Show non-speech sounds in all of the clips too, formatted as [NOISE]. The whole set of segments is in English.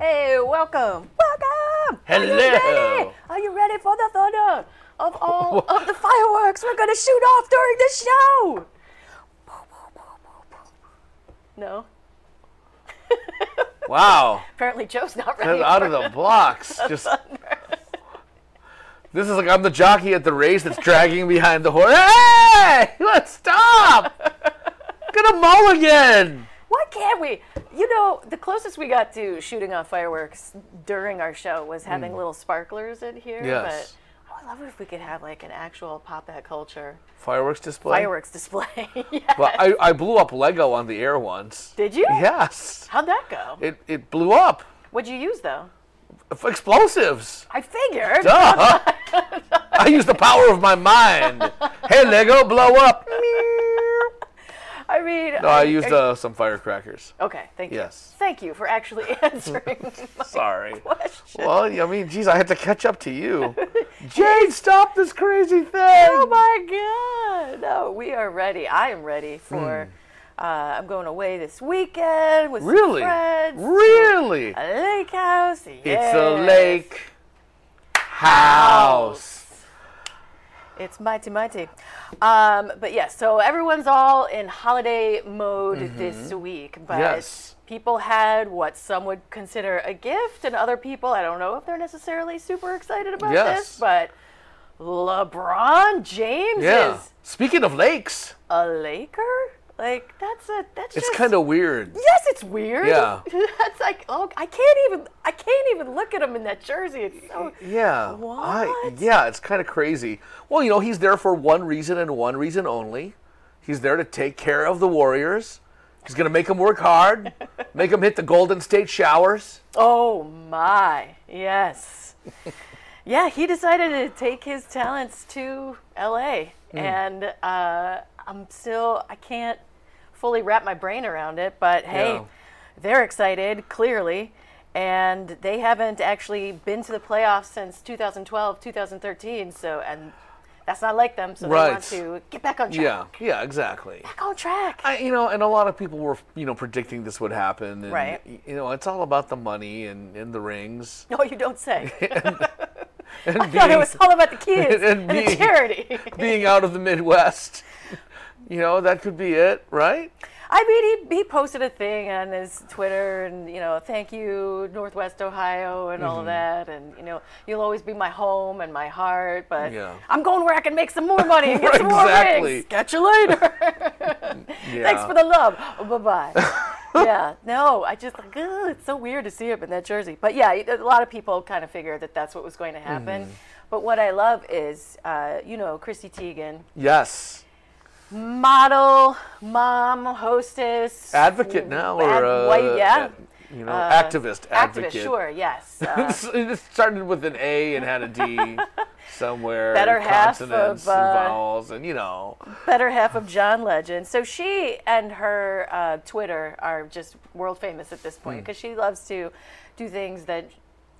Hey, welcome, welcome. Are you Hello. ready? Are you ready for the thunder of all [LAUGHS] of the fireworks we're gonna shoot off during the show? No. [LAUGHS] Wow. Apparently, Joe's not ready. out of the [LAUGHS] blocks. Just this is like I'm the jockey at the race that's dragging behind the horse. Hey, let's stop. [LAUGHS] Get a mulligan. Why can't we? You know, the closest we got to shooting off fireworks during our show was having hmm. little sparklers in here. Yes. Love it if we could have like an actual pop that culture Fireworks display. fireworks display. [LAUGHS] yes. Well, I, I blew up Lego on the air once. Did you? Yes. How'd that go? It it blew up. What'd you use though? Explosives. I figured. Duh. I used the power of my mind. Hey, Lego, blow up. [LAUGHS] [LAUGHS] I mean, No, I used uh, some firecrackers. Okay, thank you. Yes. Thank you for actually [LAUGHS] answering my [LAUGHS] Sorry. question. Well, I mean, geez, I had to catch up to you. Jane, stop this crazy thing. Oh my God! No, we are ready. I am ready for. Uh, I'm going away this weekend with some Hmm. Really? friends. Really? A lake house. It's a lake house. It's mighty, mighty. Um, but yes, so everyone's all in holiday mode this week. But Mm-hmm. Yes. people had what some would consider a gift, and other people, I don't know if they're necessarily super excited about Yes. this, but LeBron James Yeah. is Speaking of lakes, a Laker. Like that's a that's it's just kind of weird. yes, it's weird. Yeah. [LAUGHS] that's like oh, I can't even I can't even look at him in that jersey. It's so Yeah. I, What? yeah, it's kind of crazy. Well, you know, he's there for one reason and one reason only. He's there to take care of the Warriors. He's going to make them work hard, [LAUGHS] make them hit the Golden State showers. Oh my, yes. [LAUGHS] yeah, he decided to take his talents to LA. Hmm. And uh, I'm still, I can't fully wrap my brain around it, but hey, Yeah. they're excited, clearly. And they haven't actually been to the playoffs since 2012, 2013. So, and that's not like them. So they want to get back on track. Yeah, yeah, exactly. Back on track. I, you know, and a lot of people were, you know, predicting this would happen. And, Right. You know, it's all about the money and, and the rings. no, you don't say. [LAUGHS] And [LAUGHS] I thought it was all about the [LAUGHS] kids and and, being- charity. being out of the Midwest. You know, that could be it, right? I mean, he, he posted a thing on his Twitter, and you know, thank you, Northwest Ohio, and Mm-hmm. all that, and you know, you'll always be my home and my heart. But Yeah. I'm going where I can make some more money and get some more rings. Catch you later. [LAUGHS] [LAUGHS] Thanks for the love. bye bye. [LAUGHS] yeah, no, I just like, it's so weird to see him in that jersey. But yeah, a lot of people kind of figured that that's what was going to happen. Mm-hmm. But what I love is, uh, you know, Chrissy Teigen, Yes. Model, mom, hostess, Advocate now, or ad- uh, white, yeah, you know, activist, advocate. activist, sure, yes. [LAUGHS] Uh, it started with an A and had a D [LAUGHS] somewhere. Better half of, uh, vowels, and you know. better half of John Legend. So she and her uh, Twitter are just world famous at this Hmm. point because she loves to do things that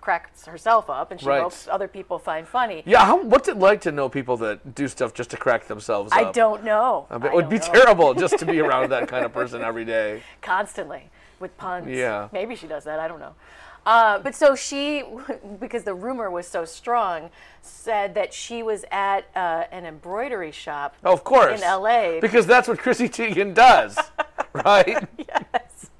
cracks herself up, and she Right. hopes other people find funny. Yeah, how, what's it like to know people that do stuff just to crack themselves I up? don't know. I bet I it would be know. terrible just to be [LAUGHS] around that kind of person every day. constantly with puns. Yeah. Maybe she does that. I don't know. Uh, but so she, [LAUGHS] because the rumor was so strong, said that she was at uh, an embroidery shop Oh, of course. in LA Because that's what Chrissy Teigen does, [LAUGHS] right? yes.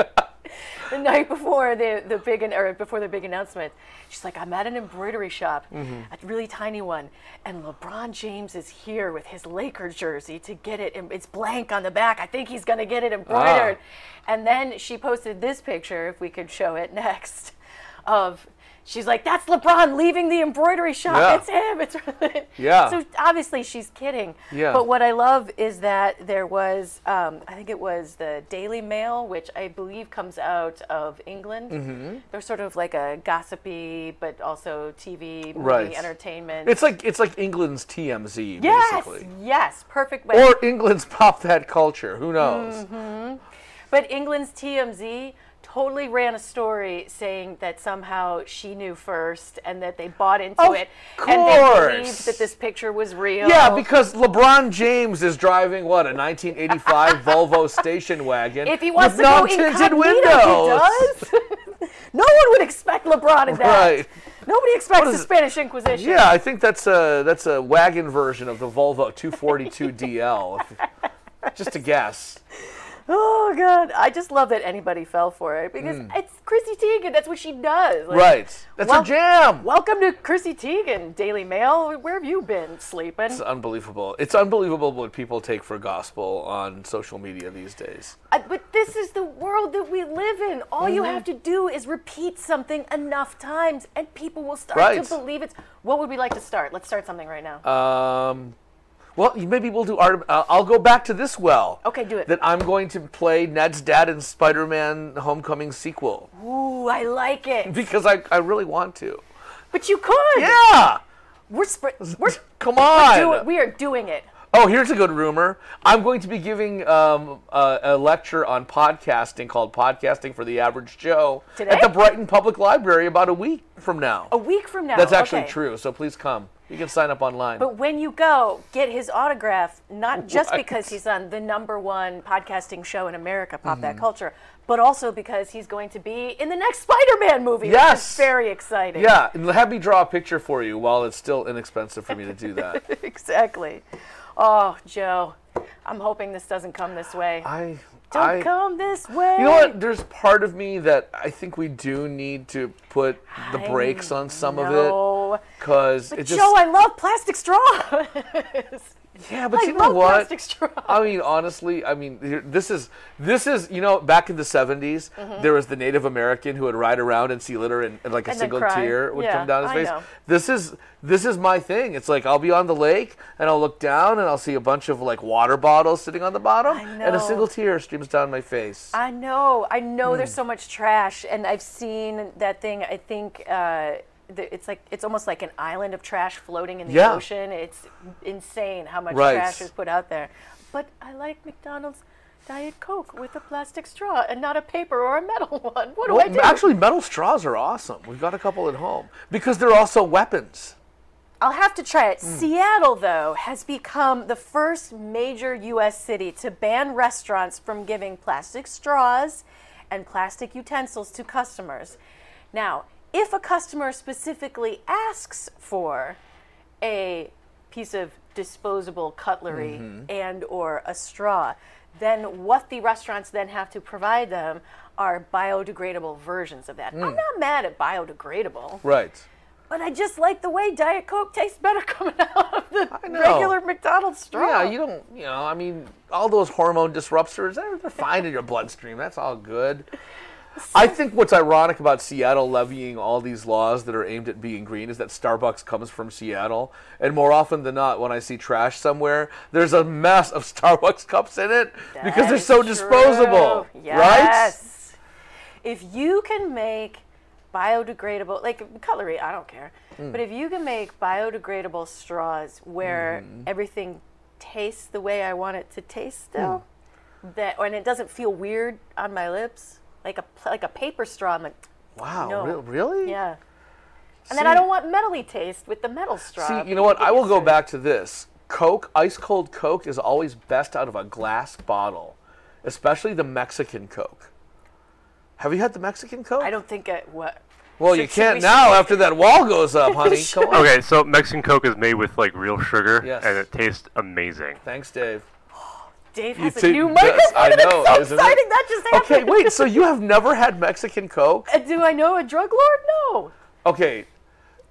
[LAUGHS] the night before the the big or before the big announcement, she's like, "I'm at an embroidery shop, mm-hmm. a really tiny one, and LeBron James is here with his Laker jersey to get it. and It's blank on the back. I think he's gonna get it embroidered." Ah. And then she posted this picture, if we could show it [LAUGHS] next, of. She's like, that's LeBron leaving the embroidery shop. Yeah. It's him. It's [LAUGHS] Yeah. So obviously she's kidding. Yeah. But what I love is that there was, um, I think it was the Daily Mail, which I believe comes out of England. Mm-hmm. They're sort of like a gossipy, but also TV, movie, Right. entertainment. It's like it's like England's TMZ, yes, basically. yes, perfect way. Or England's [LAUGHS] pop that culture. Who knows? Mm-hmm. But England's TMZ totally ran a story saying that somehow she knew first and that they bought into Of it and they believed that this picture was real. Yeah, because LeBron James is driving what a 1985 [LAUGHS] Volvo station wagon if he wants with to go non-tinted windows. he does. [LAUGHS] no one would expect LeBron in that. Right. Nobody expects the? Spanish Inquisition. Yeah, I think that's a that's a wagon version of the Volvo 242 DL. Just a guess. Oh God, I just love that anybody fell for it because it's Chrissy Teigen. That's what she does. Like. Right. That's well- a jam. Welcome to Chrissy Teigen, Daily Mail. Where have you been sleeping? It's unbelievable. It's unbelievable what people take for gospel on social media these days. I- but this is the world that we live in. All Mm-hmm. you have to do is repeat something enough times, and people will start Right. to believe it. What would we like to start? Let's start something right now. Um, well, maybe we'll do art. Uh, I'll go back to this well. Okay, do it. That I'm going to play Ned's dad in Spider-Man: Homecoming sequel Ooh, I like it. [LAUGHS] because I, I really want to. But you could. Yeah. We're sp- we're [LAUGHS] Come on. do. We are doing it. Oh, here's a good rumor. I'm going to be giving um, a, a lecture on podcasting called "Podcasting for the Average Joe" Today? at the Brighton Public Library about a week from now. A week from now. That's actually okay. true. So please come. You can sign up online. But when you go, get his autograph, not [LAUGHS] just Right. because he's on the number one podcasting show in America, Pop Mm-hmm. That Culture, but also because he's going to be in the next Spider-Man movie. Yes. very exciting. yeah, and have me draw a picture for you while it's still inexpensive for me to do that. [LAUGHS] exactly. Oh, Joe, I'm hoping this doesn't come this way. I, Don't I, come this way. you know what? There's part of me that I think we do need to put the brakes on some of it know. because it just Joe, I love plastic straws. [LAUGHS] yeah. But I you know what? I mean, honestly, I mean, this is this is you know back in the '70s, there was the Native American who would ride around and see litter and, and like a Mm-hmm. And single tear would Yeah, come down his I face. know. This is this is my thing. It's like I'll be on the lake and I'll look down and I'll see a bunch of like water bottles sitting on the bottom, and a single tear streams down my face. I know. I know Hmm. there's so much trash, and I've seen that thing. I think uh, it's like it's almost like an island of trash floating in the Yeah. ocean. It's insane how much Right. trash is put out there. But I like McDonald's Diet Coke with a plastic straw and not a paper or a metal [LAUGHS] one. What do Well, I do? actually, metal straws are awesome. We've got a couple at home because they're also weapons. I'll have to try it. Hmm. Seattle, though, has become the first major U.S. city to ban restaurants from giving plastic straws and plastic utensils to customers. Now, if a customer specifically asks for a piece of disposable cutlery Mm-hmm. and or a straw, then what the restaurants then have to provide them are biodegradable versions of that. Hmm. I'm not mad at biodegradable. Right. But I just like the way Diet Coke tastes better [LAUGHS] coming out of the regular McDonald's straw. Yeah, you don't, you know, I mean, all those hormone disruptors, they're, they're fine in your bloodstream. That's all good. I think what's ironic about Seattle levying all these laws that are aimed at being green is that Starbucks comes from Seattle. And more often than not, when I see trash somewhere, there's a mess of [LAUGHS] Starbucks cups in it because they're so disposable. true. Right? Yes. If you can make biodegradable, like cutlery, I don't care. Hmm. But if you can make biodegradable straws where Mm-hmm. everything tastes the way I want it to taste still, Hmm. that and it doesn't feel weird on my lips, like a like a paper straw. I'm like, Wow, No. re- really? yeah. And then I don't want metally taste with the metal straw. See, you know what? I will go back to this. Coke, ice cold Coke is always best out of a glass bottle, especially the Mexican Coke. Have you had the Mexican Coke? I don't think it. What? Well, Should- you can't we- now after that wall goes up, honey. [LAUGHS] Come on. Okay, so Mexican Coke is made with like real sugar, Yes. and it tastes amazing. Thanks, Dave. Dave You has a see- new yes, microphone. I know, it's so isn't it? exciting. That just happened. Okay, wait. So you have never had Mexican Coke? Uh, Do I know a drug lord? No. Okay.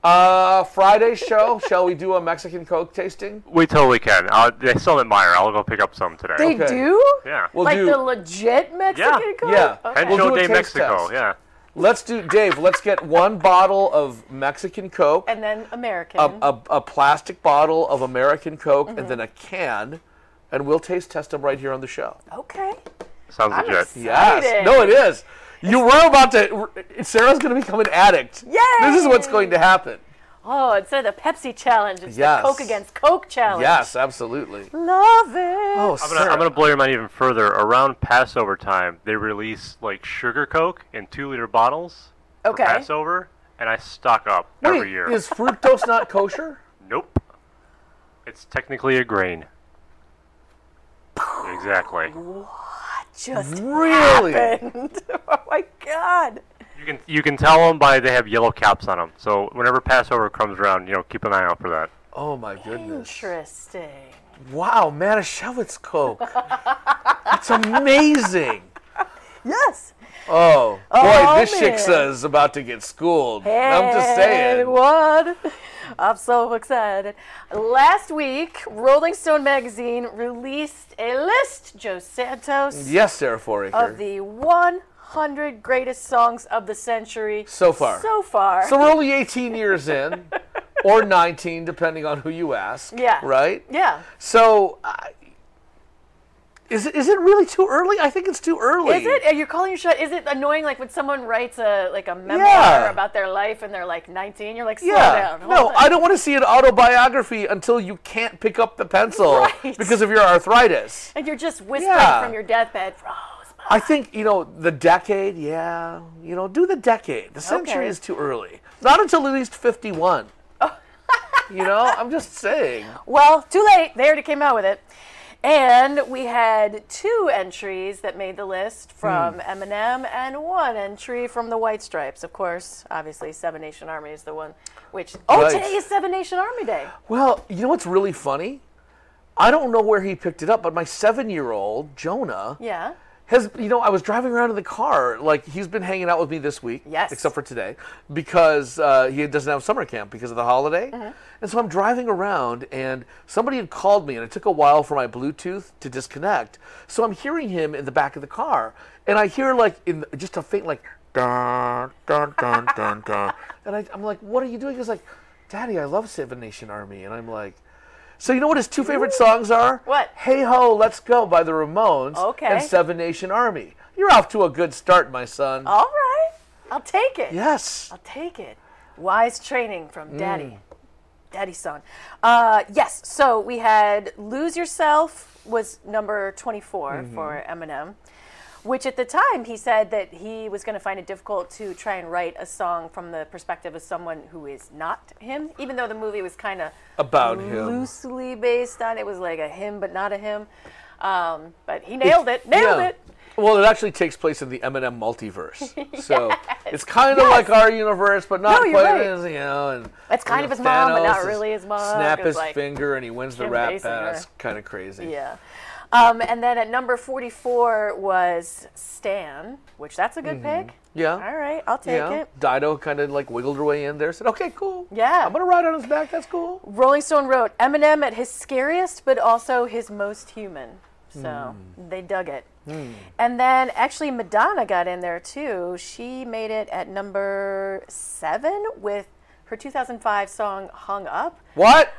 Uh, Friday show. shall we do a Mexican Coke tasting? We totally can. Uh, they sell them at Meijer. I'll go pick up some today. They Okay. do? yeah. We'll like do. the legit Mexican Yeah. Coke? Yeah. Okay. and We'll Show do a Day taste Mexico. test. Yeah. Let's do, Dave. Let's get one bottle of Mexican Coke. and then American. a, a, a plastic bottle of American Coke Mm-hmm. and then a can, and we'll taste test them right here on the show. okay. Sounds I'm legit. excited. Yes. No, it is. You were about to. Sarah's going to become an addict. Yay! This is what's going to happen. Oh, instead of the Pepsi challenge, it's Yes. the Coke against Coke challenge. Yes, absolutely. Love it. Oh, I'm gonna, I'm gonna blow your mind even further. Around Passover time, they release like sugar Coke in two liter bottles okay. for Passover, and I stock up Wait, every year. is fructose not kosher? Nope. It's technically a grain. Exactly. What just Really? happened. [LAUGHS] oh my god. You can you can tell them by they have yellow caps on them. So whenever Passover comes around, you know, keep an eye out for that. Oh my goodness. Interesting. Wow, Manischewitz Coke. That's amazing. Yes. Oh, boy, Oh, this man. shiksa is about to get schooled. I'm just saying. Everyone. I'm so excited. Last week, Rolling Stone magazine released a list, Joe Santos, Yes, Sarah Foraker. of the 100 greatest songs of the century So far. So far. So we're only 18 years in, or 19, depending on who you ask. Yeah. Right? yeah. So, uh, is it is it really too early? I think it's too early. Is it? Are you calling your shot? Is it annoying like when someone writes a like a memoir Yeah. about their life and they're like 19? You're like, slow Yeah. down. No. I don't want to see an autobiography until you can't pick up the pencil [LAUGHS] Right. because of your arthritis. And you're just whispering Yeah. from your deathbed. I think, you know, the decade, yeah, you know, do the decade. The century Okay. is too early. Not until at least 51. you know, I'm just saying. [LAUGHS] Well, too late. They already came out with it. And we had two entries that made the list from Hmm. Eminem and one entry from the White Stripes. Of course, obviously, Seven Nation Army is the one which. Oh, Right. today is Seven Nation Army Day. Well, you know what's really funny? I don't know where he picked it up, but my seven year old, Jonah, Yeah. Has you know I was driving around in the car like he's been hanging out with me this week Yes. except for today because uh, he doesn't have summer camp because of the holiday. Mm-hmm. and so I'm driving around and somebody had called me and it took a while for my Bluetooth to disconnect. So I'm hearing him in the back of the car and I hear like in just a faint like dun dun dun dun dun. [LAUGHS] And I, I'm like what are you doing? He's like Daddy I love Seven Nation Army. And I'm like so you know what his two favorite songs are? What? Hey Ho, Let's Go by the Ramones Okay. and Seven Nation Army. You're off to a good start, my son. All right. I'll take it. Yes. I'll take it. Wise training from Mm. Daddy. Daddy's son. Uh, yes, so we had Lose Yourself was number 24 Mm-hmm. for Eminem, which at the time he said that he was going to find it difficult to try and write a song from the perspective of someone who is not him, even though the movie was kind of About him. loosely based on it was like a him but not a him. Um, but he nailed it. Nailed Yeah. it. Well, it actually takes place in the Eminem multiverse. [LAUGHS] So it's kind of like our universe, but not No, quite right. as, you know. And It's kind of his mom, but not really his mom, Snap his like, finger and he wins the rap battle. It's kind of crazy. Yeah. Um, and then at number 44 was Stan, which that's a good pick. Yeah. All right, I'll take Mm-hmm. Yeah. it. Dido kind of like wiggled her way in there. Said, "Okay, cool. Yeah. I'm gonna ride on his back. That's cool." Rolling Stone wrote Eminem at his scariest, but also his most human. So Hmm. they dug it. And then actually Madonna got in there too. She made it at number seven with her 2005 song "Hung Up." What?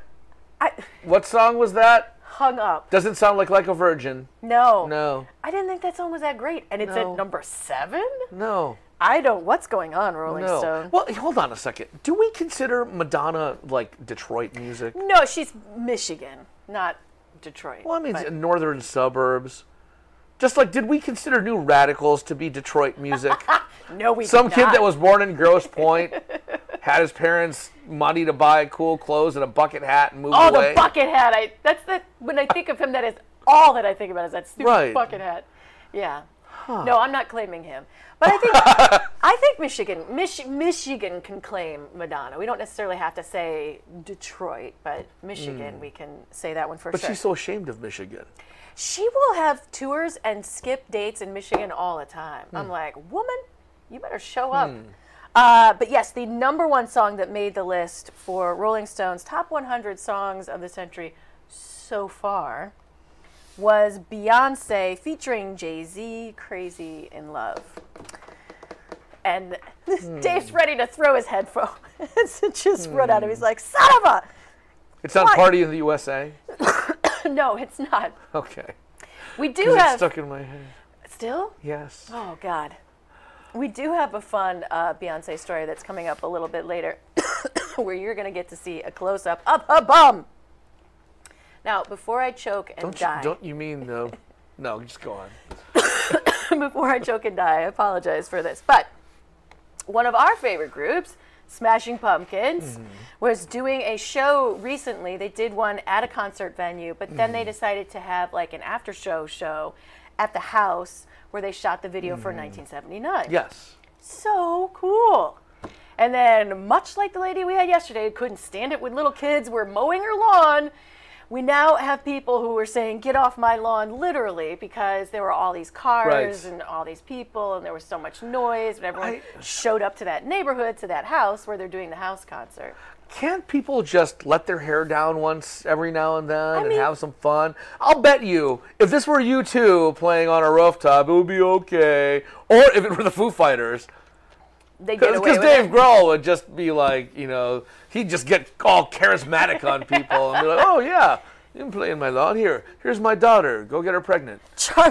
I What song was that? Hung up. Doesn't sound like like a virgin. No, No. I didn't think that song was that great, and it's No. at number seven. No. I don't. What's going on, Rolling No. Stone? Well, hold on a second. Do we consider Madonna like Detroit music? No, she's Michigan, not Detroit. Well, I mean, but- northern suburbs. Just like, did we consider New Radicals to be Detroit music? [LAUGHS] no, we Some did kid not. that was born in Grosse Pointe [LAUGHS] had his parents money to buy cool clothes and a bucket hat and moved Oh, away. the bucket hat! I that's the when I think of him, that is all that I think about is that stupid Right. bucket hat. Yeah. No, I'm not claiming him, but I think [LAUGHS] I think Michigan, Mich- Michigan can claim Madonna. We don't necessarily have to say Detroit, but Michigan, we can say that one for Hmm. But sure. she's so ashamed of Michigan. she will have tours and skip dates in Michigan all the time. Hmm. I'm like, woman, you better show up. Uh, but yes, the number one song that made the list for Rolling Stone's top 100 songs of the century so far was Beyonce featuring Jay Z, Crazy in Love. And Hmm. Dave's ready to throw his headphones [LAUGHS] and just run at him. He's like, son of a. It's not Party in the USA. [COUGHS] No, it's not. Okay. We do have. stuck in my head. Still? Yes. Oh God, we do have a fun uh, Beyonce story that's coming up a little bit later. [COUGHS] where you're going to get to see a close up of her bum. Now, before I choke and Don't you, die, don't you mean no? [COUGHS] No, just go on. [COUGHS] before I choke and die, I apologize for this. But one of our favorite groups, Smashing Pumpkins, Mm-hmm. was doing a show recently. They did one at a concert venue, but then Mm-hmm. they decided to have like an after show show at the house where they shot the video for 1979. Mm-hmm. Yes. So cool. And then, much like the lady we had yesterday couldn't stand it when little kids were mowing her lawn, we now have people who were saying, Get off my lawn, literally, because there were all these cars Right. and all these people, and there was so much noise, and everyone I- showed up to that neighborhood, to that house where they're doing the house concert. Can't people just let their hair down once every now and then and mean- have some fun? I'll bet you, if this were you two playing on a rooftop, it would be okay. Or if it were the Foo Fighters, because Dave it. Grohl would just be like, you know, he'd just get all charismatic on people and be like, "Oh yeah, you can play in my lawn. Here, here's my daughter. Go get her pregnant." [LAUGHS]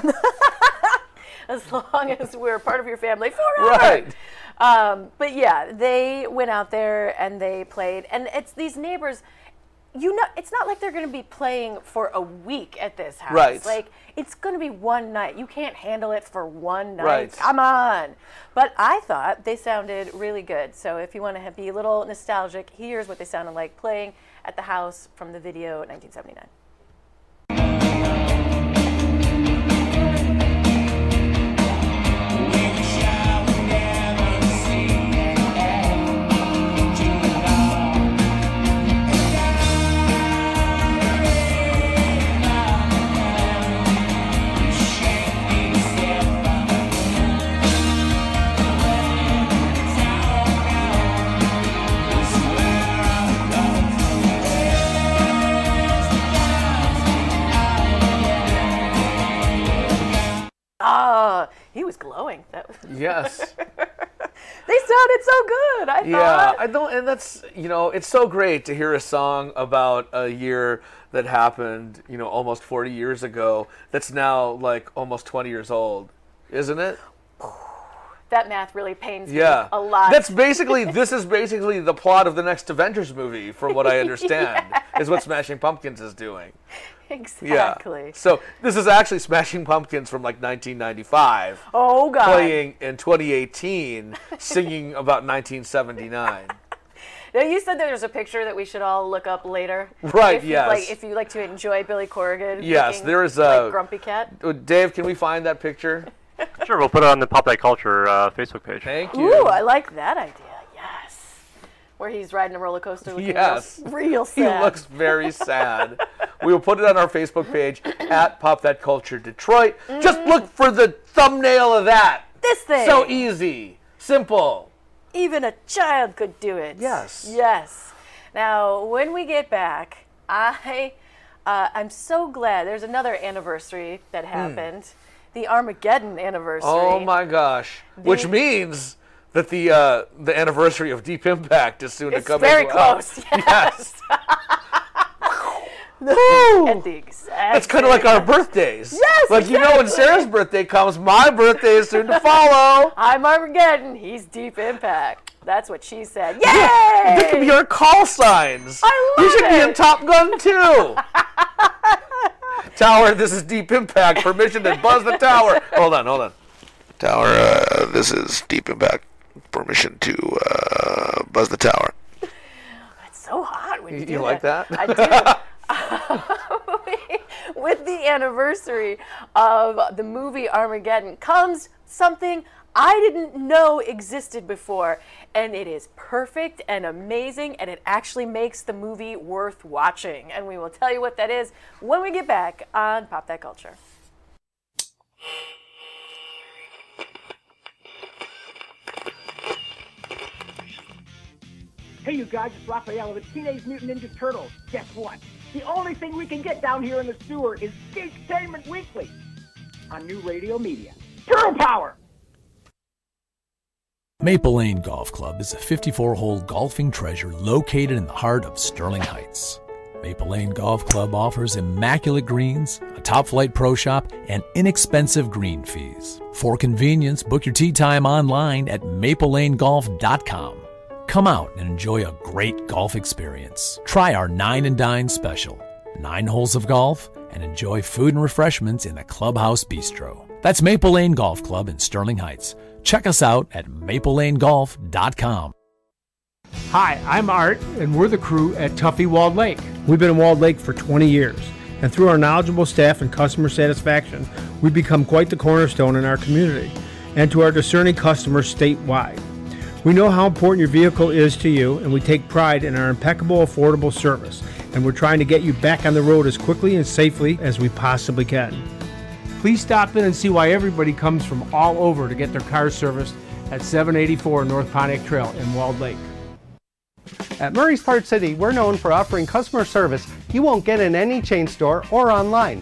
As long as we're part of your family forever. Right. Um, but yeah, they went out there and they played, and it's these neighbors. You know, it's not like they're going to be playing for a week at this house. Right. Like it's going to be one night. You can't handle it for one night. Right. Come on. But I thought they sounded really good. So if you want to be a little nostalgic, here's what they sounded like playing at the house from the video 1979. He was glowing. That was, [LAUGHS] Yes. they sounded so good. I Yeah, thought. I don't, and that's you know, it's so great to hear a song about a year that happened, you know, almost 40 years ago. That's now like almost 20 years old, isn't it? [SIGHS] that math really pains Yeah, me a lot. That's basically [LAUGHS] this is basically the plot of the next Avengers movie, from what I [LAUGHS] understand, is what Smashing Pumpkins is doing. [LAUGHS] Yeah. exactly. So this is actually Smashing Pumpkins from like 1995, Oh God. playing in 2018, singing about 1979. [LAUGHS] Now you said there's a picture that we should all look up later. Right, If you yes. Like if you like to enjoy Billy Corgan. Yes, looking there is like a- Grumpy Cat. Uh, Dave, can we find that picture? [LAUGHS] Sure, we'll put it on the Pop That Culture uh, Facebook page. Thank you. Ooh, I like that idea. Where he's riding a roller coaster looking Yes. real, [LAUGHS] real He looks very sad. [LAUGHS] we will put it on our Facebook page at Pop That Culture Detroit. Just look for the thumbnail of that. this thing. So easy, simple. Even a child could do it. Yes. Yes. Now, when we get back, I uh, I'm so glad there's another anniversary that happened, the Armageddon anniversary. Hmm. Oh my gosh! Which means that the uh, the anniversary of Deep Impact is soon It's to come. very as well. close. [LAUGHS] Yes. [LAUGHS] At the exact It's kind of like our birthdays. Yes, Like you know, when. Sarah's birthday comes, my birthday is soon to follow. [LAUGHS] I'm Armageddon. He's Deep Impact. That's what she said. Yay! They could be our call signs. I We love should be in. Top Gun too. tower, this is Deep Impact. Permission to buzz the tower. Hold on, hold on. Tower, uh, this is Deep Impact. Permission to uh, buzz the tower. [LAUGHS] It's so hot when you, You, do you like that? I do. [LAUGHS] [LAUGHS] With the anniversary of the movie Armageddon comes something I didn't know existed before, and it is perfect and amazing, and it actually makes the movie worth watching. And we will tell you what that is when we get back on Pop That Culture. Hey, you guys, it's Raphael of the Teenage Mutant Ninja Turtles. Guess what? The only thing we can get down here in the sewer is Geektainment Weekly on New Radio Media. Turtle Power! Maple Lane Golf Club is a 54 hole golfing treasure located in the heart of Sterling Heights. Maple Lane Golf Club offers immaculate greens, a top flight pro shop, and inexpensive green fees. For convenience, book your tee time online at maplelanegolf.com. Come out and enjoy a great golf experience. Try our Nine and Dine special. Nine holes of golf and enjoy food and refreshments in the Clubhouse Bistro. That's Maple Lane Golf Club in Sterling Heights. Check us out at maplelanegolf.com. Hi, I'm Art, and we're the crew at Tuffy Walled Lake. We've been in Walled Lake for 20 years, and through our knowledgeable staff and customer satisfaction, we've become quite the cornerstone in our community and to our discerning customers statewide. We know how important your vehicle is to you, and we take pride in our impeccable, affordable service, and we're trying to get you back on the road as quickly and safely as we possibly can. Please stop in and see why everybody comes from all over to get their cars serviced at 784 North Pontiac Trail in Walled Lake. At Murray's Part City, we're known for offering customer service you won't get in any chain store or online.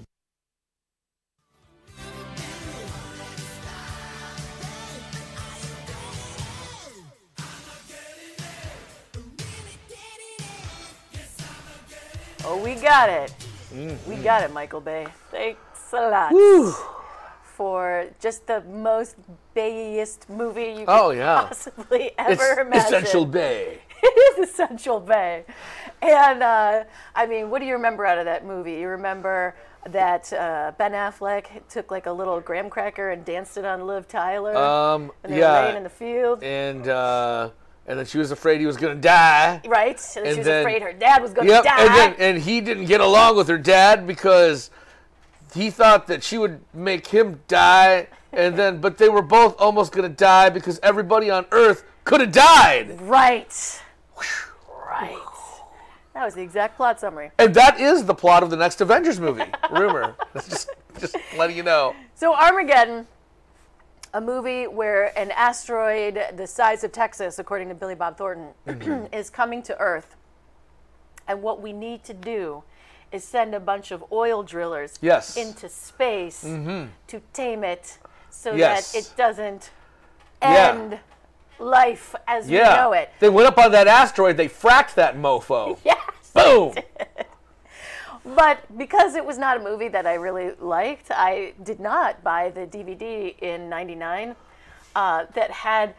Oh, we got it. Mm. We got it, Michael Bay. Thanks a lot. For just the most Bayiest movie you could Oh, yeah. possibly ever It's imagine. Essential Bay. [LAUGHS] it is Essential Bay. And uh, I mean, what do you remember out of that movie? You remember that uh, Ben Affleck took like a little graham cracker and danced it on Liv Tyler Um, when they yeah. were laying in the field, and uh, and then she was afraid he was gonna die. right? And, and she was then- afraid her dad was going to Yep, die. and then and he didn't get along with her dad because he thought that she would make him die, and then but they were both almost gonna die because everybody on Earth could have died, right. Right. That was the exact plot summary. and that is the plot of the next Avengers movie. Rumor, [LAUGHS] just just letting you know. So Armageddon, a movie where an asteroid the size of Texas, according to Billy Bob Thornton, [CLEARS THROAT] mm-hmm. is coming to Earth. And what we need to do is send a bunch of oil drillers Yes. into space mm-hmm. to tame it so Yes. that it doesn't Yeah. end life as we know it. they went up on that asteroid. They fracked that mofo. [LAUGHS] Yes. Boom. But because it was not a movie that I really liked, I did not buy the DVD in '99 uh, that had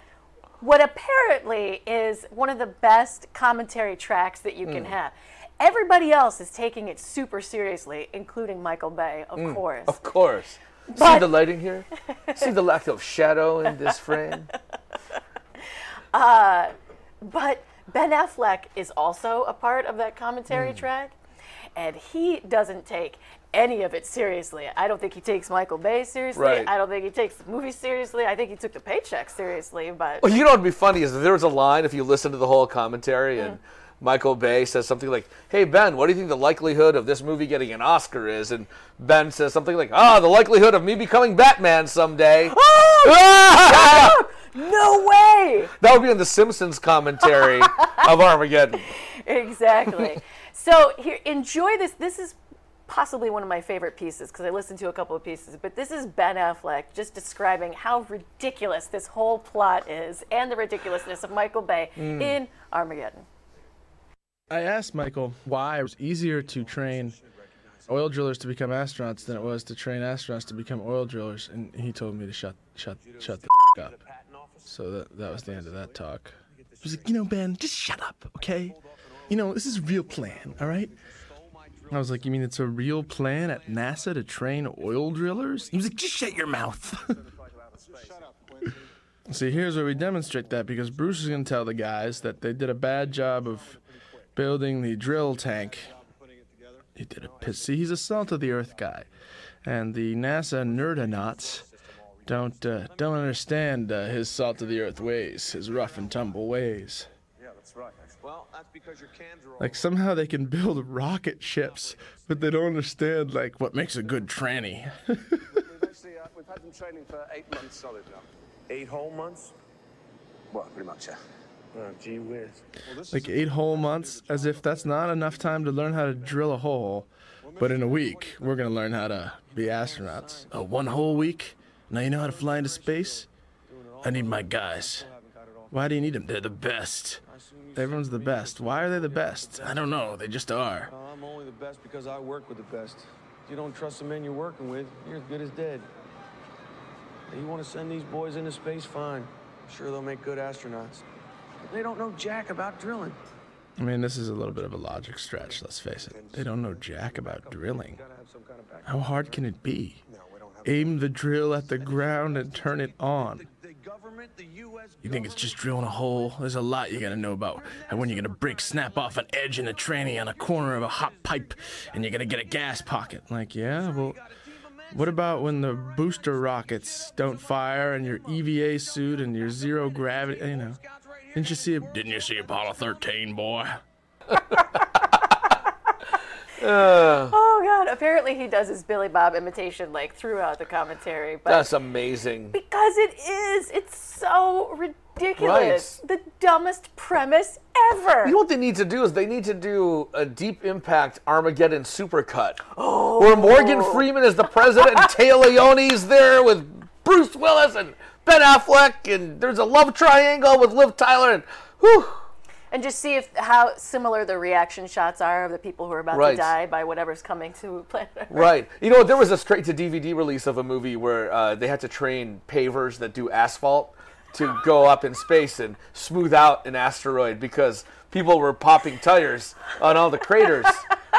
what apparently is one of the best commentary tracks that you Mm. can have. Everybody else is taking it super seriously, including Michael Bay, of course. Mm. Of course. See But- the lighting here? See the lack of shadow in this frame? [LAUGHS] But Ben Affleck is also a part of that Mm. commentary track, and he doesn't take any of it seriously. I don't think he takes Michael Bay seriously. Right. I don't think he takes the movie seriously. I think he took the paycheck seriously, but Well, you know what'd be funny is there was a line if you listen to the whole commentary and Mm. Michael Bay says something like, "Hey Ben, what do you think the likelihood of this movie getting an Oscar is?" And Ben says something like, "Ah, the likelihood of me becoming Batman someday." [GASPS] Ah! no way. that would be in the Simpsons commentary [LAUGHS] of Armageddon. exactly. So here, enjoy this. This is possibly one of my favorite pieces because I listened to a couple of pieces. But this is Ben Affleck just describing how ridiculous this whole plot is and the ridiculousness of Michael Bay Mm. in Armageddon. I asked Michael why it was easier to train oil drillers to become astronauts than it was to train astronauts to become oil drillers, and he told me to shut, shut, shut the f- up. So that that was the end of that talk. He was like, you know, Ben, just shut up, okay? You know, this is real plan, all right? I was like, you mean it's a real plan at NASA to train oil drillers? He was like, just shut your mouth. [LAUGHS] See, here's where we demonstrate that because Bruce is going to tell the guys that they did a bad job of building the drill tank. He did a piss. See, he's a salt of the earth guy, and the NASA nerdonauts don't uh, don't understand uh, his salt of the earth ways, his rough and tumble ways. Yeah, that's right. Well, that's because your cans are. Like somehow they can build rocket ships, but they don't understand like what makes a good tranny. We've [LAUGHS] actually uh, we've had them training for eight months solid now. Eight whole months? Well, pretty much, yeah. Oh, gee whiz. Well, like eight whole months, as if that's not enough time to learn how to drill a hole. But in a week, we're gonna learn how to be astronauts. Uh, one whole week? Now you know how to fly into space? I need my guys. Why do you need them? They're the best. Everyone's the best. Why are they the best? I don't know. They just are. No, I'm only the best because I work with the best. If you don't trust the men you're working with, you're as good as dead. You want to send these boys into space? Fine. I'm sure they'll make good astronauts. But they don't know jack about drilling. I mean, this is a little bit of a logic stretch, let's face it. They don't know jack about drilling. How hard can it be? Aim the drill at the ground and turn it on. You think it's just drilling a hole? There's a lot you gotta know about. And when you're gonna break snap off an edge in a tranny on a corner of a hot pipe and you're gonna get a gas pocket. Like, yeah, well, what about when the booster rockets don't fire and your EVA suit and your zero gravity, you know? Didn't you see, didn't you see Apollo 13, boy? [LAUGHS] oh God! Apparently he does his Billy Bob imitation like throughout the commentary, but That's amazing. because it is, it's so ridiculous. The dumbest premise ever. You know what they need to do is they need to do a deep impact Armageddon supercut. Oh. Where Morgan Freeman is the president and [LAUGHS] Téa Leoni's there with Bruce Willis and Ben Affleck and there's a love triangle with Liv Tyler and whew. And just see if how similar the reaction shots are of the people who are about Right. to die by whatever's coming to [LAUGHS] planet Earth. Right. You know, there was a straight to DVD release of a movie where uh, they had to train pavers that do asphalt to go up in space and smooth out an asteroid because people were popping tires on all the craters. [LAUGHS]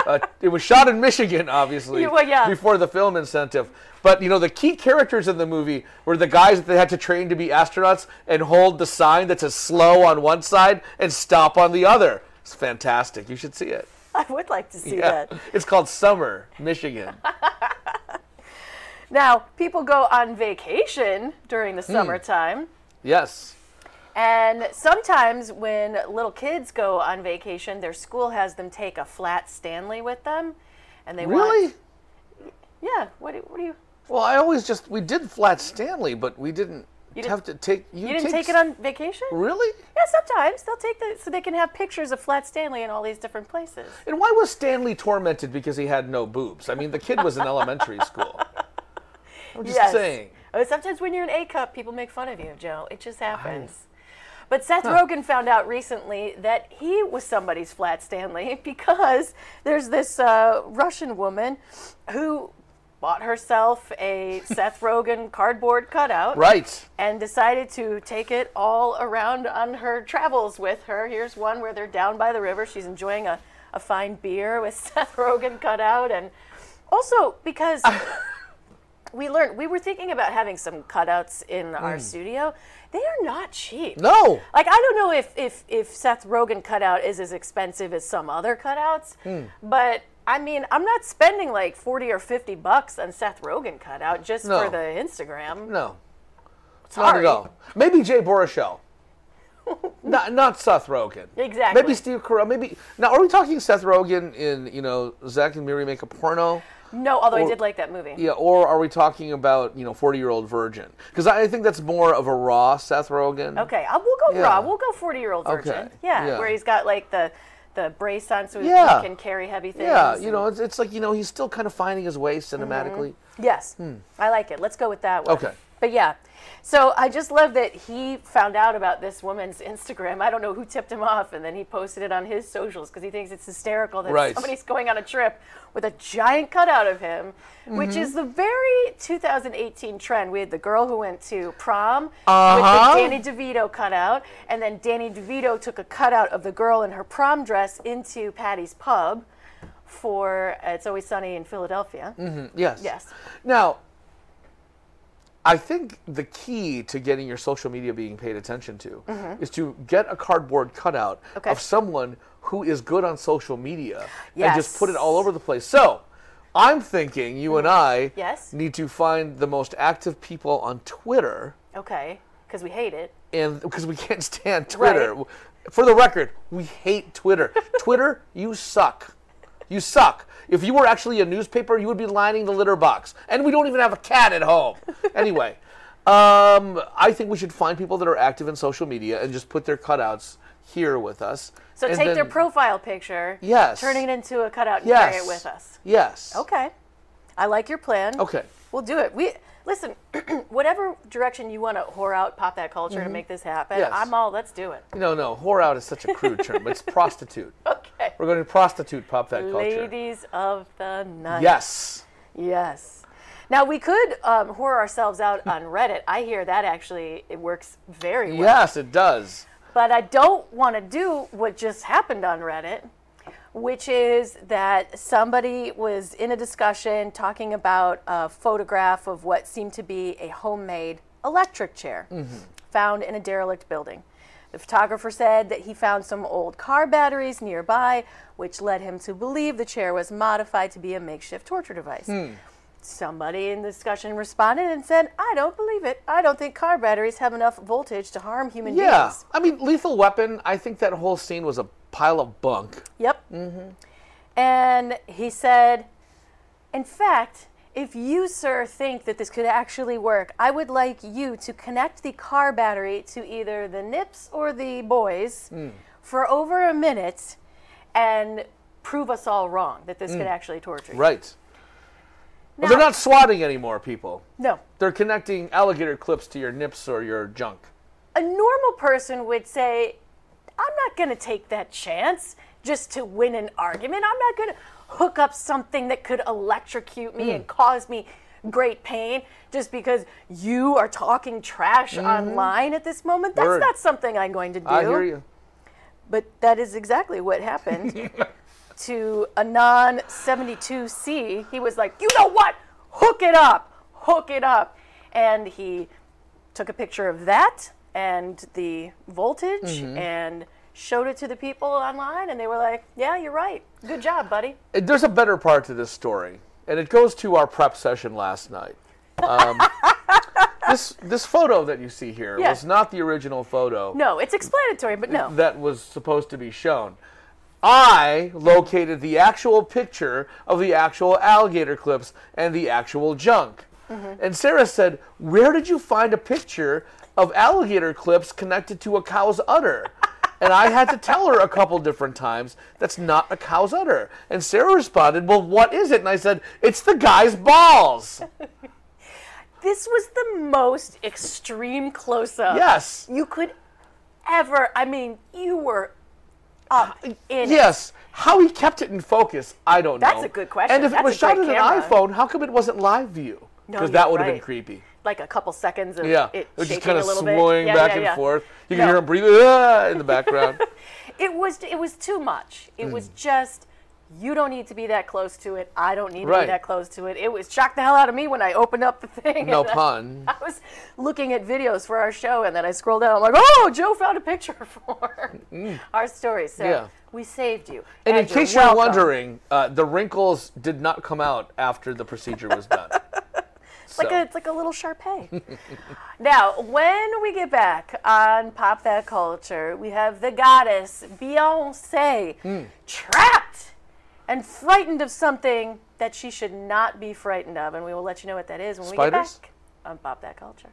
Uh, it was shot in Michigan, obviously, well, yeah. before the film incentive. But you know, the key characters in the movie were the guys that they had to train to be astronauts and hold the sign that says "slow" on one side and "stop" on the other. It's fantastic. You should see it. [LAUGHS] I would like to see Yeah. that. It's called Summer, Michigan. [LAUGHS] Now, people go on vacation during the Hmm. summertime. Yes. And sometimes when little kids go on vacation, their school has them take a flat Stanley with them, and they Really? want. Yeah. What? do- What do you? Well, I always just we did flat Stanley, but we didn't, You didn't- have to take. You, didn't take it on vacation? Really? Yeah. Sometimes they'll take the so they can have pictures of flat Stanley in all these different places. And why was Stanley tormented because he had no boobs? I mean, the kid was in elementary school. [LAUGHS] I'm just Yes. saying. Uh, Sometimes when you're an A cup, people make fun of you, Joe. It just happens. But Seth Rogen found out recently that he was somebody's flat Stanley [LAUGHS] because there's this uh, Russian woman who bought herself a [LAUGHS] Seth Rogen cardboard cutout. Right. And decided to take it all around on her travels with her. Here's one where they're down by the river. She's enjoying a, a fine beer with [LAUGHS] Seth Rogen cutout. And also because [LAUGHS] we learned, we were thinking about having some cutouts in our Mm. studio. They are not cheap. No. Like, I don't know if, if, if Seth Rogen cutout is as expensive as some other cutouts, Hmm. but I mean, I'm not spending like 40 or 50 bucks on Seth Rogen cutout just No. for the Instagram. No. Not Sorry. at all. Maybe Jay Baruchel. [LAUGHS] not, not Seth Rogen. Exactly. Maybe Steve Carell. Maybe now. Are we talking Seth Rogen in you know Zach and Miri make a porno? No, although I did like that movie. Yeah, or are we talking about you know forty year old virgin? Because I think that's more of a raw Seth Rogen. Okay, uh, we'll go Yeah. raw. We'll go 40 year old virgin. Okay, Yeah, yeah. where he's got like the the brace on so he- Yeah. he can carry heavy things. Yeah, you know, it's, it's like you know he's still kind of finding his way cinematically. Yes, Hmm. I like it. Let's go with that one. Okay. But yeah, so I just love that he found out about this woman's Instagram. I don't know who tipped him off, and then he posted it on his socials because he thinks it's hysterical that Right. somebody's going on a trip with a giant cutout of him, which Mhm. is the very 2018 trend. We had the girl who went to prom Uh-huh. with the Danny DeVito cutout, and then Danny DeVito took a cutout of the girl in her prom dress into Patty's Pub for uh, It's Always Sunny in Philadelphia. hmm Yes. Yes. Now, I think the key to getting your social media being paid attention to Mhm. is to get a cardboard cutout Okay. of someone who is good on social media and just put it all over the place. So, I'm thinking you and I Yes. need to find the most active people on Twitter Okay, because we hate it. and because we can't stand Twitter. For the record, we hate Twitter. [LAUGHS] Twitter, you suck. You suck. If you were actually a newspaper, you would be lining the litter box. And we don't even have a cat at home. [LAUGHS] Anyway, um, I think we should find people that are active in social media and just put their cutouts here with us. So take their profile picture, Yes. turning it into a cutout and carry it Yes. with us. Yes. Okay. I like your plan. Okay. We'll do it. We listen, [CLEARS THROAT] whatever direction you want to whore out pop that culture to Mhm. make this happen, Yes. I'm all let's do it. No, no. Whore out is such a crude term. It's [LAUGHS] prostitute. Okay. We're going to prostitute pop that culture. Ladies of the night. Yes. Yes. Now we could um, whore ourselves out [LAUGHS] on Reddit. I hear that actually it works very well. Yes, it does. But I don't want to do what just happened on Reddit, which is that somebody was in a discussion talking about a photograph of what seemed to be a homemade electric chair found in a derelict building. The photographer said that he found some old car batteries nearby, which led him to believe the chair was modified to be a makeshift torture device. Hmm. Somebody in the discussion responded and said, I don't believe it. I don't think car batteries have enough voltage to harm human Yeah. beings. I mean, Lethal Weapon, I think that whole scene was a pile of bunk. Yep. And he said, In fact, if you, sir, think that this could actually work, I would like you to connect the car battery to either the nips or the boys Hmm. for over a minute and prove us all wrong that this Mm. could actually torture you. Right. Well, they're not swatting anymore, people. No. They're connecting alligator clips to your nips or your junk. A normal person would say, I'm not going to take that chance just to win an argument. I'm not going to hook up something that could electrocute me Mm. and cause me great pain just because you are talking trash Mhm. online at this moment. That's Word. not something I'm going to do. I hear you. But that is exactly what happened [LAUGHS] to a non 72C. He was like, you know what? Hook it up. Hook it up. And he took a picture of that and the voltage Mhm. and showed it to the people online. And they were like, yeah, you're right. Good job, buddy. There's a better part to this story, and it goes to our prep session last night. Um, [LAUGHS] this this photo that you see here Yeah. was not the original photo No, it's explanatory, but no. that was supposed to be shown. I located the actual picture of the actual alligator clips and the actual junk. Mhm. And Sarah said, Where did you find a picture of alligator clips connected to a cow's udder? And I had to tell her a couple different times that's not a cow's udder. And Sarah responded, Well, what is it? And I said, It's the guy's balls. This was the most extreme close up. Yes. You could ever, I mean, you were up uh, in it. Yes. How he kept it in focus, I don't know. That's a good question. And if it was shot on an iPhone, how come it wasn't live view? No, Because that would have been creepy. Like a couple seconds of Yeah, it just kind of swaying Yeah, back yeah, and yeah. forth. You No. can hear him breathing ah, in the background. [LAUGHS] It was it was too much. It was Mm. just you don't need to be that close to it. I don't need to be that close to it. It was shocked the hell out of me when I opened up the thing. No [LAUGHS] and I- pun. [LAUGHS] I was looking at videos for our show, and then I scrolled down. I'm like, oh, Joe found a picture for Mm. our story. So Yeah. we saved you. And in you're case you're wondering, uh, the wrinkles did not come out after the procedure was done. It's like a it's like a little Shar-Pei. [LAUGHS] now, when we get back on Pop That Culture, we have the goddess Beyonce Hmm. trapped and frightened of something that she should not be frightened of, and we will let you know what that is when we get back on Pop That Culture.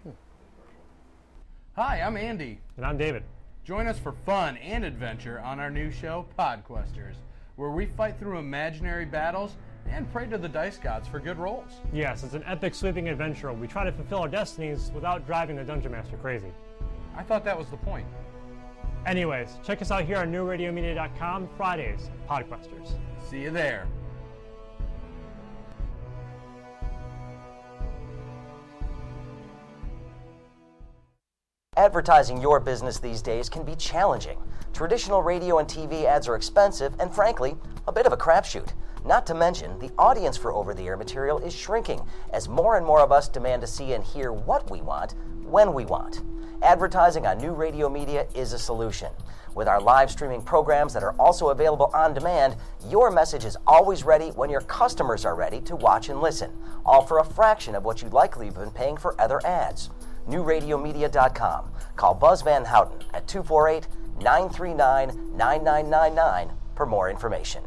Hi, I'm Andy. And I'm David. Join us for fun and adventure on our new show, Podquesters, where we fight through imaginary battles and pray to the dice gods for good rolls. Yes, it's an epic sweeping adventure. We try to fulfill our destinies without driving the Dungeon Master crazy. I thought that was the point. Anyways, check us out here on newradiomedia.com Fridays, Podquesters. See you there. Advertising your business these days can be challenging. Traditional radio and TV ads are expensive and, frankly, a bit of a crapshoot. Not to mention, the audience for over the air material is shrinking as more and more of us demand to see and hear what we want when we want. Advertising on new radio media is a solution. With our live streaming programs that are also available on demand, your message is always ready when your customers are ready to watch and listen, all for a fraction of what you'd likely have been paying for other ads. NewRadioMedia.com. Call Buzz Van Houten at 248 939 9999 for more information.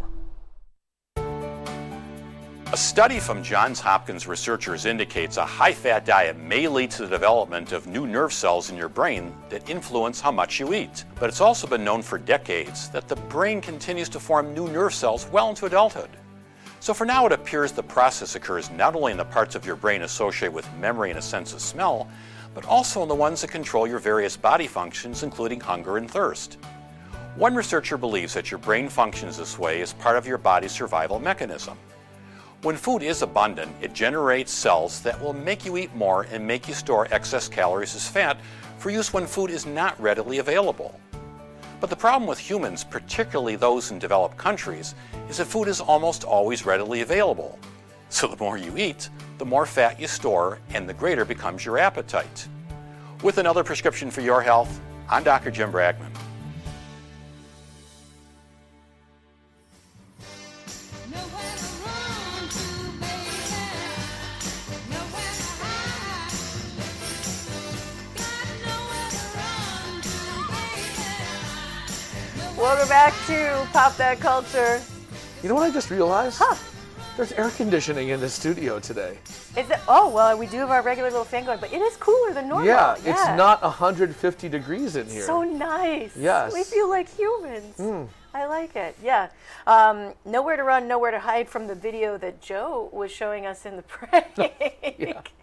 A study from Johns Hopkins researchers indicates a high fat diet may lead to the development of new nerve cells in your brain that influence how much you eat. But it's also been known for decades that the brain continues to form new nerve cells well into adulthood. So for now, it appears the process occurs not only in the parts of your brain associated with memory and a sense of smell, but also in the ones that control your various body functions, including hunger and thirst. One researcher believes that your brain functions this way as part of your body's survival mechanism. When food is abundant, it generates cells that will make you eat more and make you store excess calories as fat for use when food is not readily available. But the problem with humans, particularly those in developed countries, is that food is almost always readily available. So the more you eat, the more fat you store and the greater becomes your appetite. With another prescription for your health, I'm Dr. Jim Bragman. Welcome back to Pop That Culture. You know what I just realized? Huh. There's air conditioning in the studio today. Is it? Oh well, we do have our regular little fan going, but it is cooler than normal. Yeah, it's not 150 degrees in here. So nice. Yes. We feel like humans. Mm. I like it. Yeah. Um, nowhere to run, nowhere to hide from the video that Joe was showing us in the [LAUGHS] break.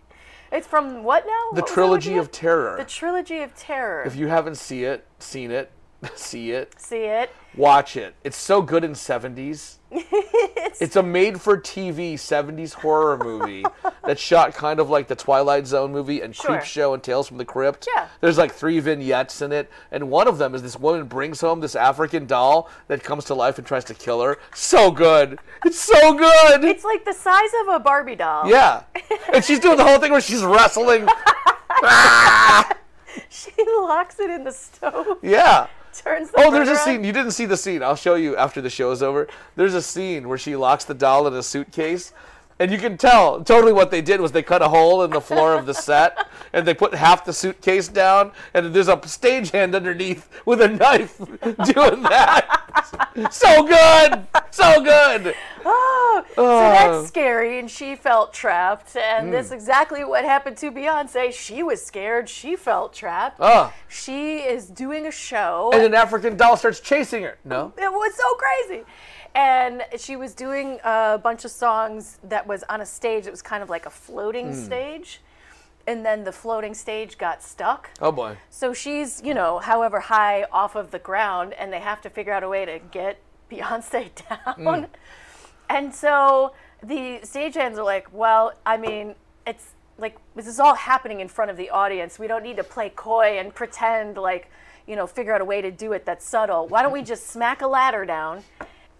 It's from what now? The What Trilogy of Terror. The Trilogy of Terror. If you haven't see it, seen it, [LAUGHS] see it, See it. watch it. It's so good in 70s. [LAUGHS] it's a made-for-TV 70s horror movie [LAUGHS] that's shot kind of like the Twilight Zone movie and Sure. Creepshow and Tales from the Crypt. Yeah. There's like three vignettes in it, and one of them is this woman brings home this African doll that comes to life and tries to kill her. So good. It's so good. It's like the size of a Barbie doll. Yeah. And she's doing the whole thing where she's wrestling. Ah! She locks it in the stove. Yeah. Turns the Oh, there's a burner on. scene. You didn't see the scene. I'll show you after the show is over. There's a scene where she locks the doll in a suitcase. And you can tell totally what they did was they cut a hole in the floor of the set [LAUGHS] and they put half the suitcase down and there's a stagehand underneath with a knife [LAUGHS] doing that. [LAUGHS] so good. So good. Oh, so Oh. that's scary, and she felt trapped. And Mm. this is exactly what happened to Beyonce. She was scared. She felt trapped. Oh. She is doing a show. And an African doll starts chasing her. No. It was so crazy. And she was doing a bunch of songs that was on a stage. It was kind of like a floating Mm. stage. And then the floating stage got stuck. Oh boy. So she's, you know, however high off of the ground, and they have to figure out a way to get [LAUGHS] Beyonce down. Mm. And so the stagehands are like, well, I mean, it's like this is all happening in front of the audience. We don't need to play coy and pretend like, you know, figure out a way to do it that's subtle. Why don't we just smack a ladder down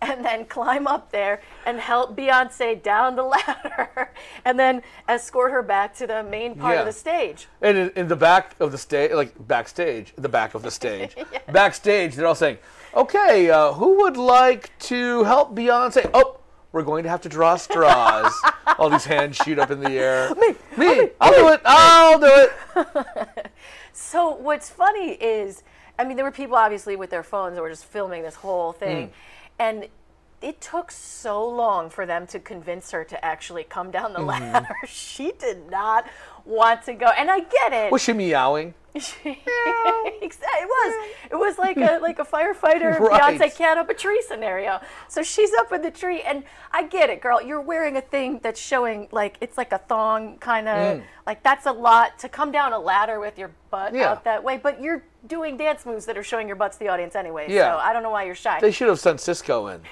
and then climb up there and help Beyonce down the [LAUGHS] ladder and then escort her back to the main part Yeah. of the stage? And in, in the back of the stage, like backstage, the back of the stage, [LAUGHS] backstage, they're all saying, "Okay, uh, who would like to help Beyonce?" Oh, we're going to have to draw straws. [LAUGHS] all these hands shoot up in the air. Me, me, I'll do it. I'll do it. So what's funny is, I mean, there were people obviously with their phones that were just filming this whole thing, Mm. And it took so long for them to convince her to actually come down the Mhm. ladder. [LAUGHS] She did not want to go, and I get it. Was she meowing? [LAUGHS] It was. It was like a like a firefighter [LAUGHS] Right. Beyonce cat up a tree scenario. So she's up in the tree, and I get it, girl. You're wearing a thing that's showing like it's like a thong kind of Mm. like that's a lot to come down a ladder with your butt Yeah. out that way. But you're doing dance moves that are showing your butts to the audience anyway. Yeah. So I don't know why you're shy. They should have sent Sisqó in.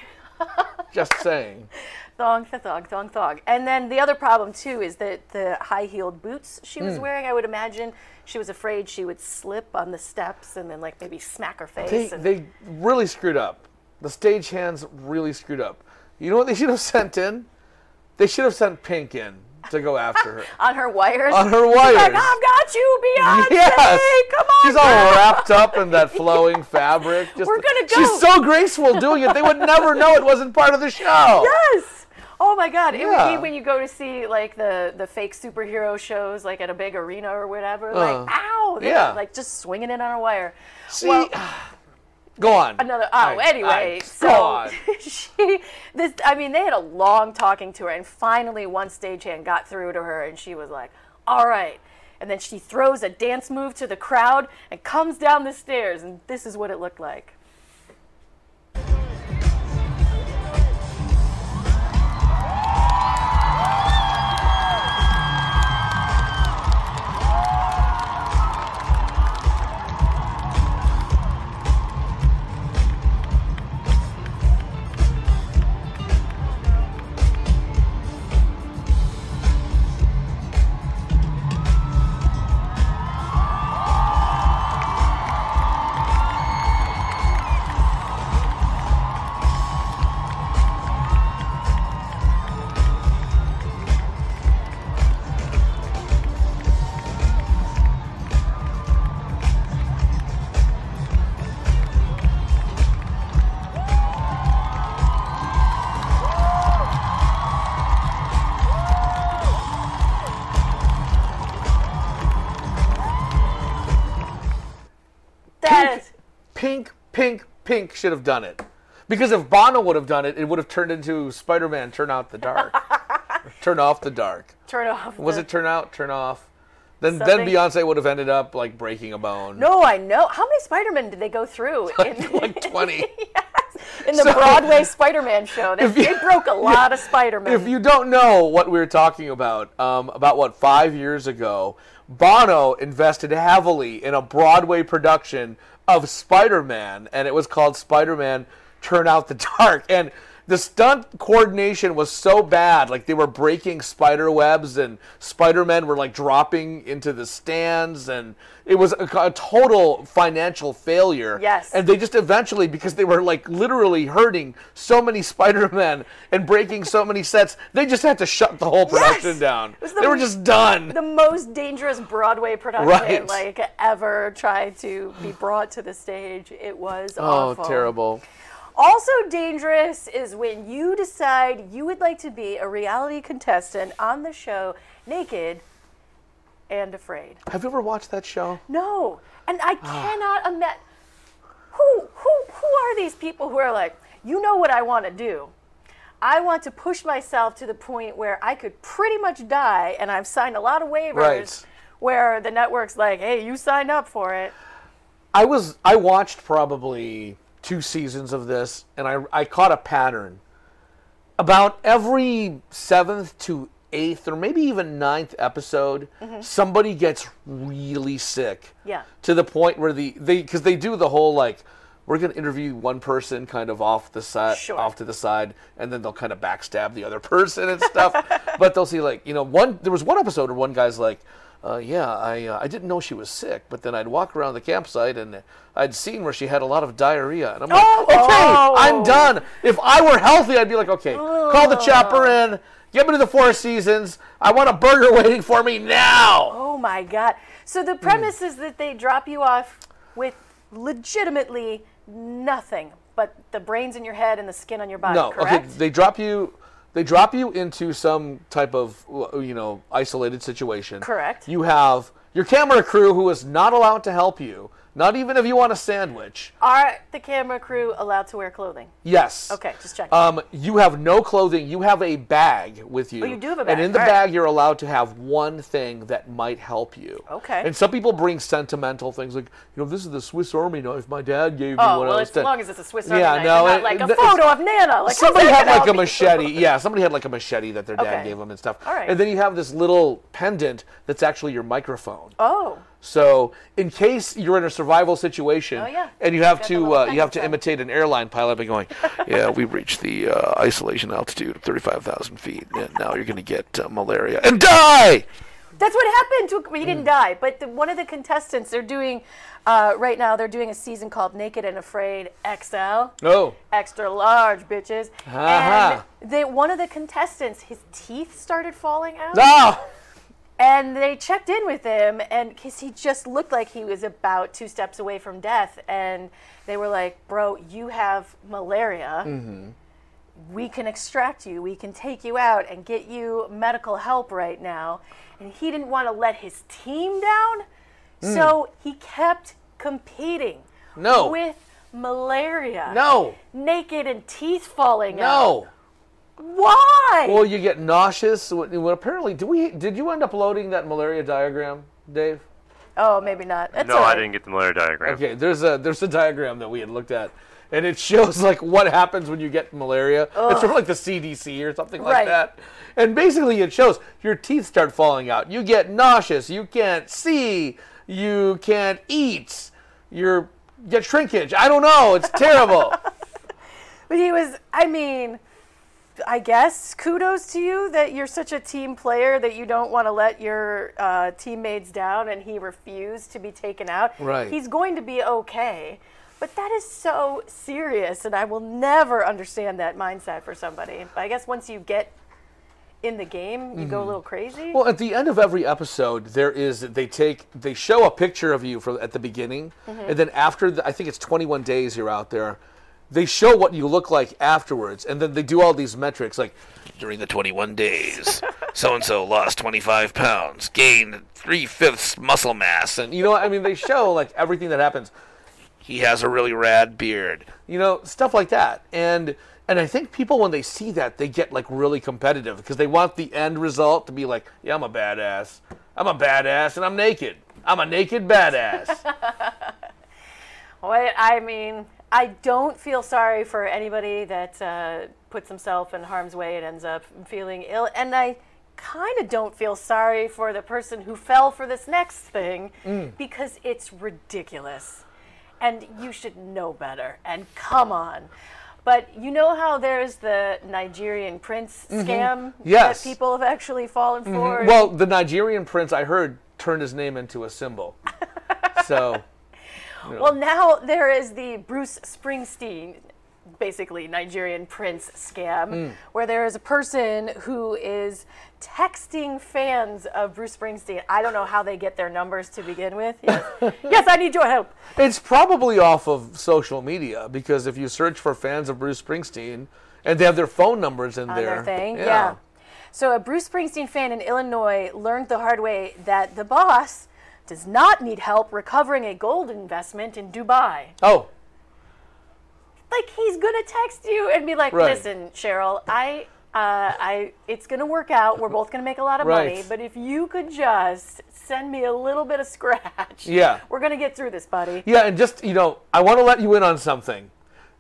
[LAUGHS] Just saying. Thong, th- thong, thong, thong. And then the other problem too is that the high-heeled boots she was Mm. wearing. I would imagine she was afraid she would slip on the steps and then like maybe smack her face. They, and they really screwed up. The stagehands really screwed up. You know what they should have [LAUGHS] sent in? They should have sent Pink in to go after her. [LAUGHS] on her wires. On her She's like. I've got you, Beyonce. Yes. Come on. She's all girl." wrapped up in that [LAUGHS] flowing fabric. Just, We're gonna go. She's so graceful doing it. They would never know it wasn't part of the show. Yes. Oh my God! It would be when you go to see like the the fake superhero shows, like at a big arena or whatever. Uh, like, ow! Yeah. Like just swinging it on a wire. See, Well, [SIGHS] [SIGHS] [SIGHS] Go on. Another. Oh, right, anyway. right, so go on. [LAUGHS] she, this. I mean, they had a long talking to her, and finally, one stagehand got through to her, and she was like, "All right." And then she throws a dance move to the crowd and comes down the stairs, and this is what it looked like. Pink, should have done it. Because if Bono would have done it, it would have turned into Spider-Man: Turn Out the Dark, [LAUGHS] turn off the dark. Turn off. Was it Turn Out, Turn Off? Then then Beyonce would have ended up like breaking a bone. No, I know. How many Spider-Men did they go through [LAUGHS] in, [LAUGHS] like twenty. in the So- Broadway Spider-Man show? They, you- they broke a lot of Spider-Men. If you don't know what we are talking about, um, about what five years ago, Bono invested heavily in a Broadway production of Spider-Man, and it was called Spider-Man: Turn Out the [LAUGHS] Dark. And the stunt coordination was so bad, like they were breaking spider webs, and Spider-Men were like dropping into the stands, and it was a, a total financial failure. Yes. And they just eventually, because they were like literally hurting so many [LAUGHS] Spider-Men and breaking so many sets, they just had to shut the whole production down. It the- They were just done. The most dangerous Broadway production Right. like ever tried to be brought to the stage. It was awful. Oh, awful. terrible. Also dangerous is when you decide you would like to be a reality contestant on the show Naked and Afraid. Have you ever watched that show? No. And I Ah. cannot imagine who who who are these people who are like, you know what I want to do? I want to push myself to the point where I could pretty much die and I've signed a lot of waivers Right. where the network's like, "Hey, you signed up for it." I was I watched probably two seasons of this, and I I caught a pattern. About every seventh to eighth, or maybe even ninth episode, Mhm. somebody gets really sick. Yeah. To the point where the they because they do the whole like we're gonna interview one person kind of off the side, Sure. off to the side, and then they'll kind of backstab the other [LAUGHS] person and stuff. [LAUGHS] but they'll see like you know one there was one episode where one guy's like. Uh, yeah, I uh, I didn't know she was sick, but then I'd walk around the campsite and I'd seen where she had a lot of diarrhea, and I'm like, Oh! okay, Oh! I'm done. If I were healthy, I'd be like, okay, call the chopper in, get me to the Four Seasons. I want a burger waiting for me now. Oh my god. So the premise is that they drop you off with legitimately nothing but the brains in your head and the skin on your body, no, correct? okay, they drop you. They drop you into some type of you know isolated situation. Correct. You have your camera crew who is not allowed to help you, not even if you want a sandwich. Are the camera crew allowed to wear clothing? Yes. Okay, just check. Um, you have no clothing. You have a bag with you. Oh, you do have a bag. And in the All right. bag, you're allowed to have one thing that might help you. Okay. And some people bring sentimental things like, you know, this is the Swiss Army knife my dad gave me Oh, when well, I was as 10. long as it's a Swiss Army yeah, knife no, and not like a photo of Nana. Like, somebody had like a machete. Yeah, somebody had like a machete that their dad Okay. gave them and stuff. All right. And then you have this little pendant that's actually your microphone. Oh. So in case you're in a survival situation Oh, yeah. and you have to uh, you have to imitate an airline pilot by going, [LAUGHS] yeah, we reached the uh, isolation altitude of 35,000 feet, and now you're going to get uh, malaria and die. That's what happened. To, he didn't die, but the, one of the contestants, they're doing, uh, right now, they're doing a season called Naked and Afraid XL. Oh. Extra large, bitches. Uh-huh. And they, one of the contestants, his teeth started falling out. No. And they checked in with him, and because he just looked like he was about two steps away from death, and they were like, "Bro, you have malaria. Mm-hmm. We can extract you. We can take you out and get you medical help right now." And he didn't want to let his team down, Mm. so he kept competing No. with malaria. No. Naked and teeth falling out. No. Why? Well, you get nauseous. What, what apparently, did we? Did you end up loading that malaria diagram, Dave? Oh, maybe not. It's no, all I didn't get the malaria diagram. Okay, there's a there's a diagram that we had looked at, and it shows like what happens when you get malaria. It's from like the CDC or something like Right. that. And basically, it shows your teeth start falling out. You get nauseous. You can't see. You can't eat. You're get shrinkage. I don't know. It's terrible. [LAUGHS] But he was, I mean, I guess kudos to you that you're such a team player that you don't want to let your uh, teammates down and he refused to be taken out. Right. He's going to be okay. But that is so serious, and I will never understand that mindset for somebody. But I guess once you get in the game, you go a Mhm. little crazy. Well, at the end of every episode, there is they take they show a picture of you from at the beginning, Mhm. and then after the, I think it's 21 days you're out there, they show what you look like afterwards, and then they do all these metrics like During the 21 days, so and so lost 25 pounds, gained three fifths muscle mass, and you know what? I mean they show like everything that happens. he has a really rad beard. you know stuff like that. And and i think people when they see that they get like really competitive because they want the end result to be like yeah i'm a badass. I'm a badass and i'm naked. I'm a naked badass. [LAUGHS] What? I mean, I don't feel sorry for anybody that uh, puts himself in harm's way and ends up feeling ill, and I kind of don't feel sorry for the person who fell for this next thing Mm. because it's ridiculous, and you should know better. And come on. But you know how there's the Nigerian prince Mhm. scam Yes. that people have actually fallen Mhm. for? well the nigerian prince i heard turned his name into a symbol [LAUGHS] so know. Well, now there is the Bruce Springsteen, basically Nigerian prince scam, Mm. where there is a person who is texting fans of Bruce Springsteen. I don't know how they get their numbers to begin with. Yes, [LAUGHS] yes I need your help. It's probably off of social media because if you search for fans of Bruce Springsteen and they have their phone numbers in on there, their thing. Yeah. So a Bruce Springsteen fan in Illinois learned the hard way that the boss does not need help recovering a gold investment in Dubai. Oh, Like he's gonna text you and be like, Right. "Listen, Cheryl, I, uh, I, it's gonna work out. We're both gonna make a lot of money. But if you could just send me a little bit of scratch, Yeah. we're gonna get through this, buddy." yeah, and just you know, I want to let you in on something.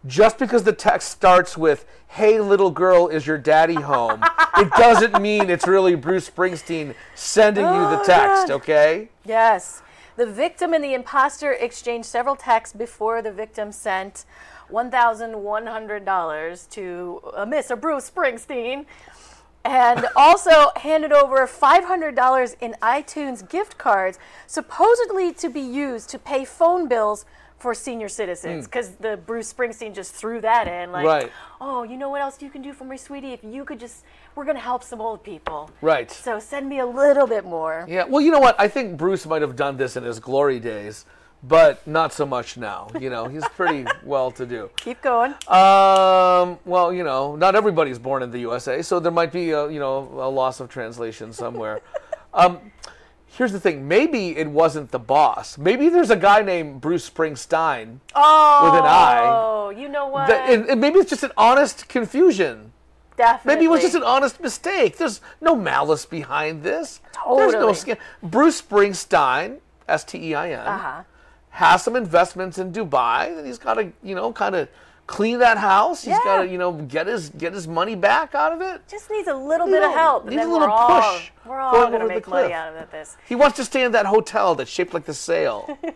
Just because the text starts with "Hey, little girl, is your daddy home?" [LAUGHS] it doesn't mean it's really Bruce Springsteen sending you the Oh, text. God. Okay? Yes. The victim and the imposter exchanged several texts before the victim sent $1,100 to uh, Mr. Bruce Springsteen and [LAUGHS] also handed over $500 in iTunes gift cards, supposedly to be used to pay phone bills for senior citizens. Mm. Because the Bruce Springsteen just threw that in, like, Right. oh, you know what else you can do for me, sweetie? If you could just, we're going to help some old people. Right. So send me a little bit more. Yeah. Well, you know what? I think Bruce might have done this in his glory days, but not so much now. You know, he's pretty [LAUGHS] well to do. Keep going. Um, well, you know, not everybody's born in the USA, so there might be a, you know, a loss of translation somewhere. [LAUGHS] um, here's the thing. Maybe it wasn't the boss. Maybe there's a guy named Bruce Springsteen Oh, with an I. Oh, you know what? That, and, and maybe it's just an honest confusion. Definitely. Maybe it was just an honest mistake. There's no malice behind this. Totally. There's no scam. Bruce Springsteen, S T E I N, Uh-huh. has some investments in Dubai, and he's got to, you know, kind of clean that house. He's got to, you know, get his get his money back out of it. Just needs a little You bit know, of help. and needs then a little we're all, push We're all going going to make money out of this. He wants to stay in that hotel that's shaped like the sail. [LAUGHS]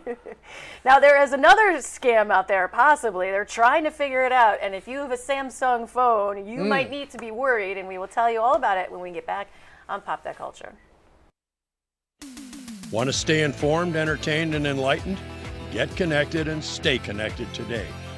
Now, there is another scam out there, possibly. They're trying to figure it out. And if you have a Samsung phone, you Mm. might need to be worried. And we will tell you all about it when we get back on Pop That Culture. Want to stay informed, entertained, and enlightened? Get connected and stay connected today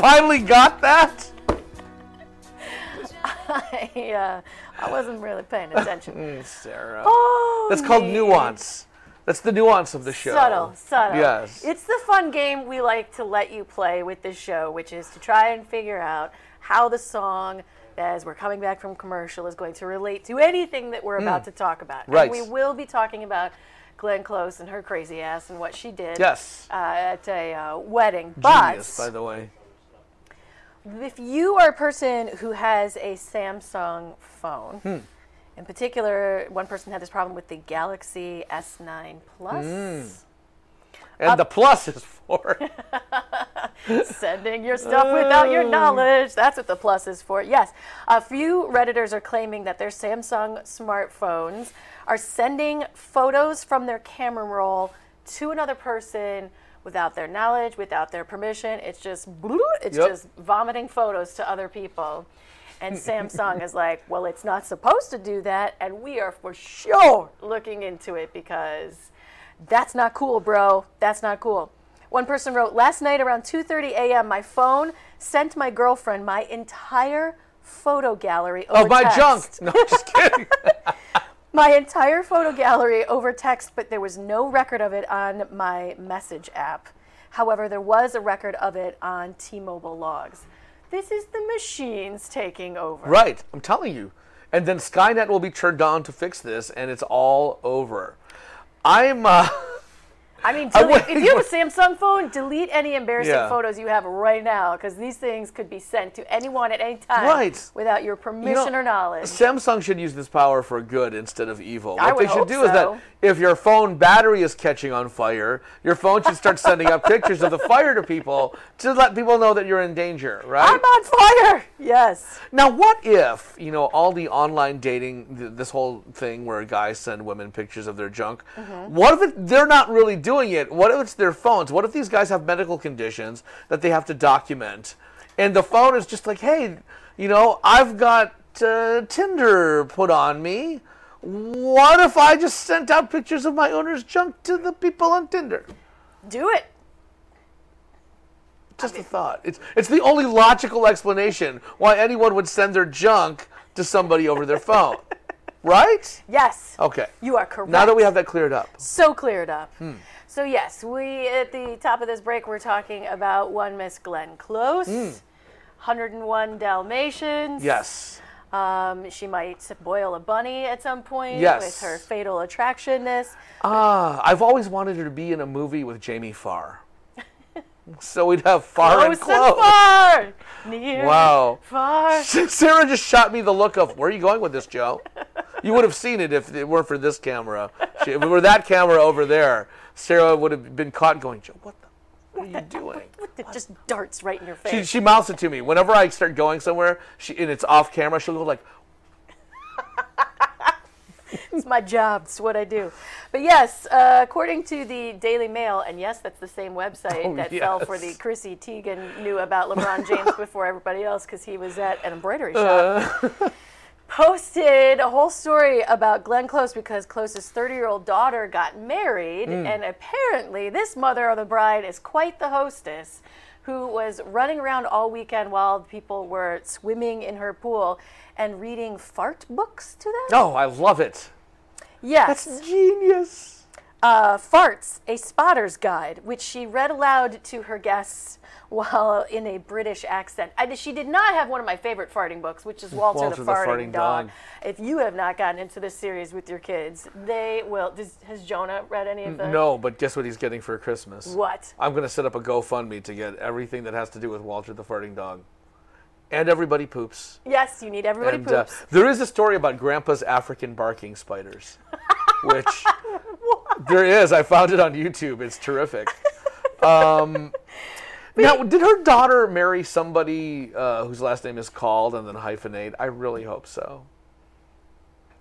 Finally got that? [LAUGHS] I, uh, I wasn't really paying attention. [LAUGHS] Mm, Sarah. Oh, That's called me. nuance. That's the nuance of the show. Subtle, subtle. Yes. It's the fun game we like to let you play with this show, which is to try and figure out how the song, as we're coming back from commercial, is going to relate to anything that we're about Mm. to talk about. Right. And we will be talking about Glenn Close and her crazy ass and what she did Yes. uh, at a uh, wedding. But Genius, by the way. If you are a person who has a Samsung phone, Hmm. in particular, one person had this problem with the Galaxy S9 Plus. Mm. And the plus is for. [LAUGHS] Sending your stuff without your Oh. knowledge. That's what the plus is for. Yes. A few Redditors are claiming that their Samsung smartphones are sending photos from their camera roll to another person without their knowledge, without their permission. It's just, [LAUGHS] it's Yep. just vomiting photos to other people. And Samsung is like, well, it's not supposed to do that, and we are for sure looking into it because that's not cool, bro. That's not cool. One person wrote, last night around 2:30 a.m., my phone sent my girlfriend my entire photo gallery Oh, my text. junk. No, just kidding. [LAUGHS] my entire photo gallery over text, but there was no record of it on my message app. However, there was a record of it on T-Mobile logs. This is the machines taking over. Right, I'm telling you. And then Skynet will be turned on to fix this, and it's all over. I'm. Uh, [LAUGHS] I mean, delete, would- if you have a [LAUGHS] Samsung phone, delete any embarrassing Yeah. photos you have right now, because these things could be sent to anyone at any time Right. without your permission You know, or knowledge. Samsung should use this power for good instead of evil. I What they should do is that if your phone battery is catching on fire, your phone should start sending up pictures of the fire to people to let people know that you're in danger, right? I'm on fire. Yes. Now, what if you know all the online dating, th- this whole thing where guys send women pictures of their junk? Mhm. What if it, they're not really doing it? What if it's their phones? What if these guys have medical conditions that they have to document, and the phone is just like, hey, you know, I've got uh, Tinder put on me. What if I just sent out pictures of my owner's junk to the people on Tinder? Do it. Just a thought. It's it's the only logical explanation why anyone would send their junk to somebody over their phone. [LAUGHS] Right? Yes. Okay. You are correct. Now that we have that cleared up. So cleared up. Hmm. So yes, we at the top of this break we're talking about one Miss Glenn Close, Hmm. 101 Dalmatians. Yes. Um, she might boil a bunny at some point Yes. with her fatal attractionness. Ah, I've always wanted her to be in a movie with Jamie Farr. [LAUGHS] so we'd have Farr and Close close. far, near, Wow. far. Sarah just shot me the look of, where are you going with this, Joe? You would have seen it if it weren't for this camera. If it were that camera over there, Sarah would have been caught going, Joe, what the what are you doing? What the, just darts right in your face. She, she mouths it to me. Whenever I start going somewhere, she and it's off camera, she'll go like, [LAUGHS] it's my job. It's what I do. But yes, uh, according to the Daily Mail, and yes, that's the same website Oh, that fell for the yes. Chrissy Teigen knew about [LAUGHS] LeBron James before everybody else because he was at an embroidery shop. Uh. [LAUGHS] Posted a whole story about Glenn Close because Close's 30 year old daughter got married, Mm. and apparently, this mother of the bride is quite the hostess who was running around all weekend while people were swimming in her pool and reading fart books to them. "No, I love it." Yes. That's genius. Uh, Farts, a spotter's guide, which she read aloud to her guests while in a British accent. I, she did not have one of my favorite farting books, which is Walter, [LAUGHS] Walter the, the farting, Farting dog. Dog. If you have not gotten into this series with your kids, they will. Does, has Jonah read any of them? No, but guess what he's getting for Christmas? What? I'm going to set up a GoFundMe to get everything that has to do with Walter the farting dog. And everybody poops. Yes, you need everybody and uh, poops. there is a story about Grandpa's African barking spiders, [LAUGHS] which there is. I found it on YouTube. It's terrific. Um, now, did her daughter marry somebody uh, whose last name is called and then hyphenate? I really hope so.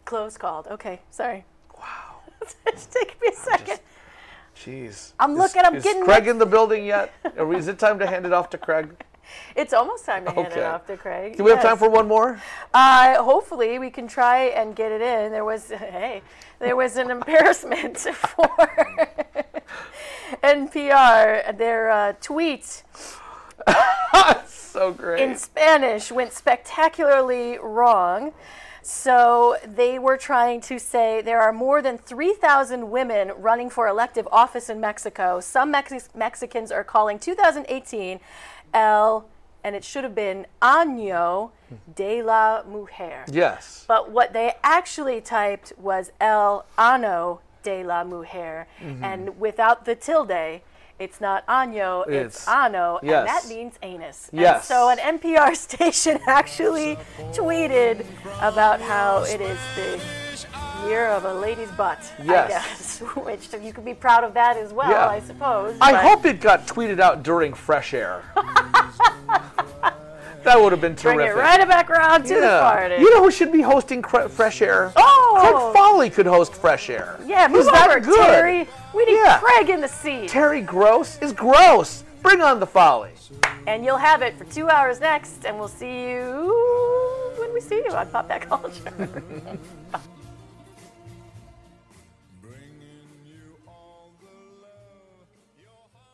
Close called. Okay, sorry. Wow. [LAUGHS] Just take me a second. Jeez. I'm Is- looking, I'm is getting Craig in the building yet? Is it time to hand it off to Craig? [LAUGHS] It's almost time to hand it off to Craig. Do we have time for one more? Uh, hopefully, we can try and get it in. There was, [LAUGHS] hey, there was an embarrassment for NPR. Their uh, tweet [LAUGHS] so great. in Spanish went spectacularly wrong. So they were trying to say there are more than 3,000 women running for elective office in Mexico. Some Mex- Mexicans are calling 2018 El, and it should have been Año de la Mujer. Yes. But what they actually typed was El Ano de la Mujer. Mhm. And without the tilde, it's not año, it's, It's- ano, yes. and that means anus. And Yes. so an NPR [LAUGHS] station actually tweeted about how it is the year of a lady's butt, Yes. I guess. [LAUGHS] Which you could be proud of that as well, Yeah. I suppose. I hope it got tweeted out during fresh air. [LAUGHS] that would have been terrific. Bring it right back around to the farting. You know who should be hosting Cre- Fresh Air? Oh! Craig Foley could host Fresh Air. Yeah, move He's that over, good. Terry. We need Yeah. Craig in the seat. Terry Gross is gross. Bring on the Foley. And you'll have it for two hours next, and we'll see you when we see you on Pop That Culture. [LAUGHS]